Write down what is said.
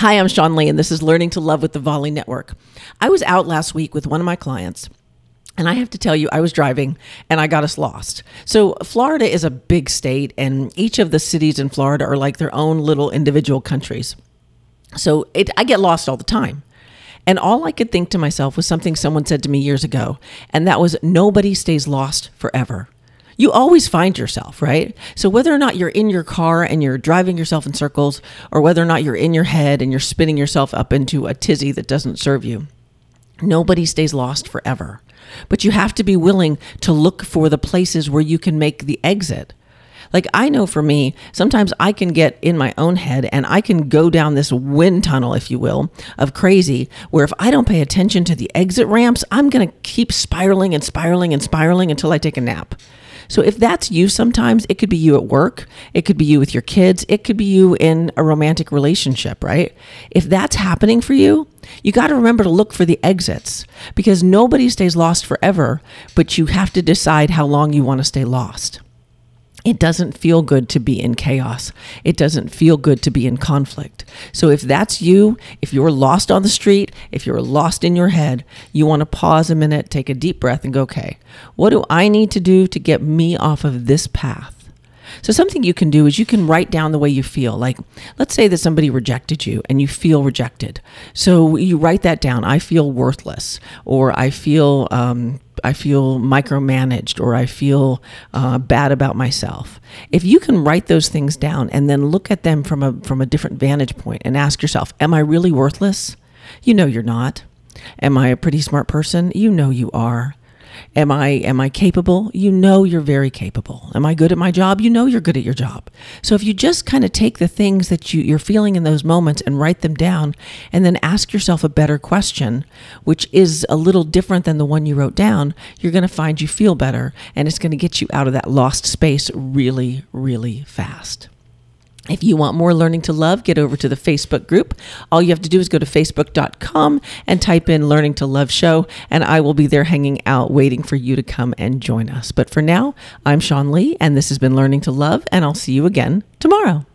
Hi, I'm Sean Lee, and this is Learning to Love with the Volley Network. I was out last week with one of my clients. And I have to tell you, I was driving and I got us lost. So, Florida is a big state, and each of the cities in Florida are like their own little individual countries. So, it, I get lost all the time. And all I could think to myself was something someone said to me years ago, and that was nobody stays lost forever you always find yourself, right? So whether or not you're in your car and you're driving yourself in circles, or whether or not you're in your head and you're spinning yourself up into a tizzy that doesn't serve you, nobody stays lost forever. But you have to be willing to look for the places where you can make the exit. Like I know for me, sometimes I can get in my own head and I can go down this wind tunnel, if you will, of crazy, where if I don't pay attention to the exit ramps, I'm going to keep spiraling and spiraling and spiraling until I take a nap. So if that's you sometimes, it could be you at work, it could be you with your kids, it could be you in a romantic relationship, right? If that's happening for you, you got to remember to look for the exits because nobody stays lost forever, but you have to decide how long you want to stay lost. It doesn't feel good to be in chaos. It doesn't feel good to be in conflict. So, if that's you, if you're lost on the street, if you're lost in your head, you want to pause a minute, take a deep breath, and go, okay, what do I need to do to get me off of this path? So, something you can do is you can write down the way you feel. Like, let's say that somebody rejected you and you feel rejected. So, you write that down. I feel worthless, or I feel, um, I feel micromanaged, or I feel uh, bad about myself. If you can write those things down and then look at them from a from a different vantage point and ask yourself, "Am I really worthless?" You know you're not. Am I a pretty smart person? You know you are. Am I am I capable? You know you're very capable. Am I good at my job? You know you're good at your job. So if you just kind of take the things that you, you're feeling in those moments and write them down and then ask yourself a better question, which is a little different than the one you wrote down, you're going to find you feel better and it's going to get you out of that lost space really, really fast. If you want more learning to love, get over to the Facebook group. All you have to do is go to facebook.com and type in Learning to Love Show, and I will be there hanging out waiting for you to come and join us. But for now, I'm Sean Lee, and this has been Learning to Love, and I'll see you again tomorrow.